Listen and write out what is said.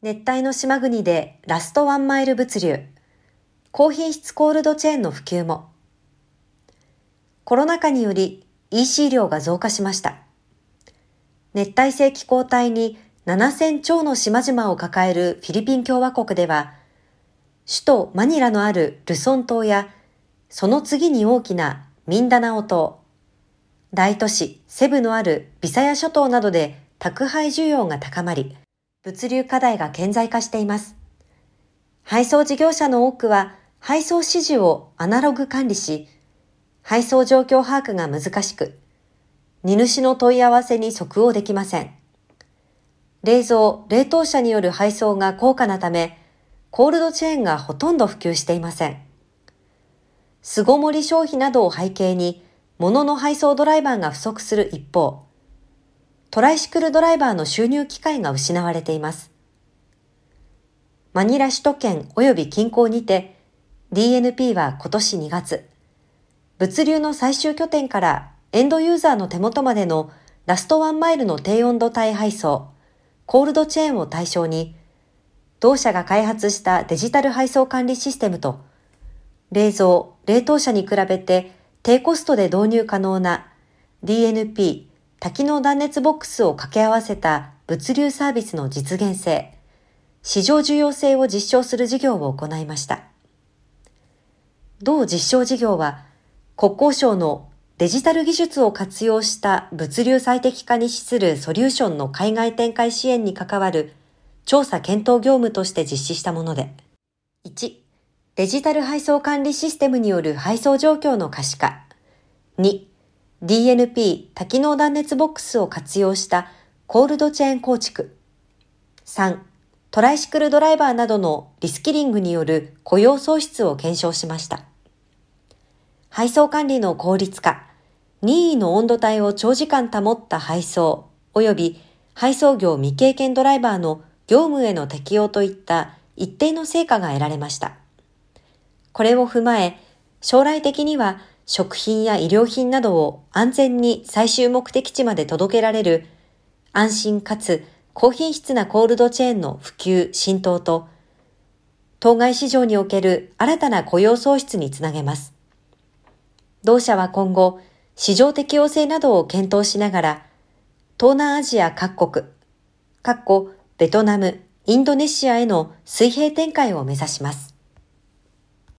熱帯の島国でラストワンマイル物流、高品質コールドチェーンの普及も。コロナ禍により EC 量が増加しました。熱帯性気候帯に7000超の島々を抱えるフィリピン共和国では、首都マニラのあるルソン島や、その次に大きなミンダナオ島、大都市セブのあるビサヤ諸島などで宅配需要が高まり、物流課題が顕在化しています。配送事業者の多くは配送指示をアナログ管理し、配送状況把握が難しく、荷主の問い合わせに即応できません。冷蔵、冷凍車による配送が高価なため、コールドチェーンがほとんど普及していません。巣ごもり消費などを背景に、物の配送ドライバーが不足する一方、トライシクルドライバーの収入機会が失われています。マニラ首都圏及び近郊にて、DNP は今年2月、物流の最終拠点からエンドユーザーの手元までのラストワンマイルの低温度帯配送、コールドチェーンを対象に、同社が開発したデジタル配送管理システムと、冷蔵、冷凍車に比べて低コストで導入可能な DNP 多機能断熱ボックスを掛け合わせた物流サービスの実現性、市場重要性を実証する事業を行いました。同実証事業は国交省のデジタル技術を活用した物流最適化に資するソリューションの海外展開支援に関わる調査検討業務として実施したもので、1、デジタル配送管理システムによる配送状況の可視化、2、DNP 多機能断熱ボックスを活用したコールドチェーン構築、3、トライシクルドライバーなどのリスキリングによる雇用創出を検証しました。配送管理の効率化、任意の温度帯を長時間保った配送、及び配送業未経験ドライバーの業務への適用といった一定の成果が得られました。これを踏まえ、将来的には食品や医療品などを安全に最終目的地まで届けられる安心かつ高品質なコールドチェーンの普及、浸透と、当該市場における新たな雇用創出につなげます。同社は今後、市場適応性などを検討しながら、東南アジア各国、各ベトナム、インドネシアへの水平展開を目指します。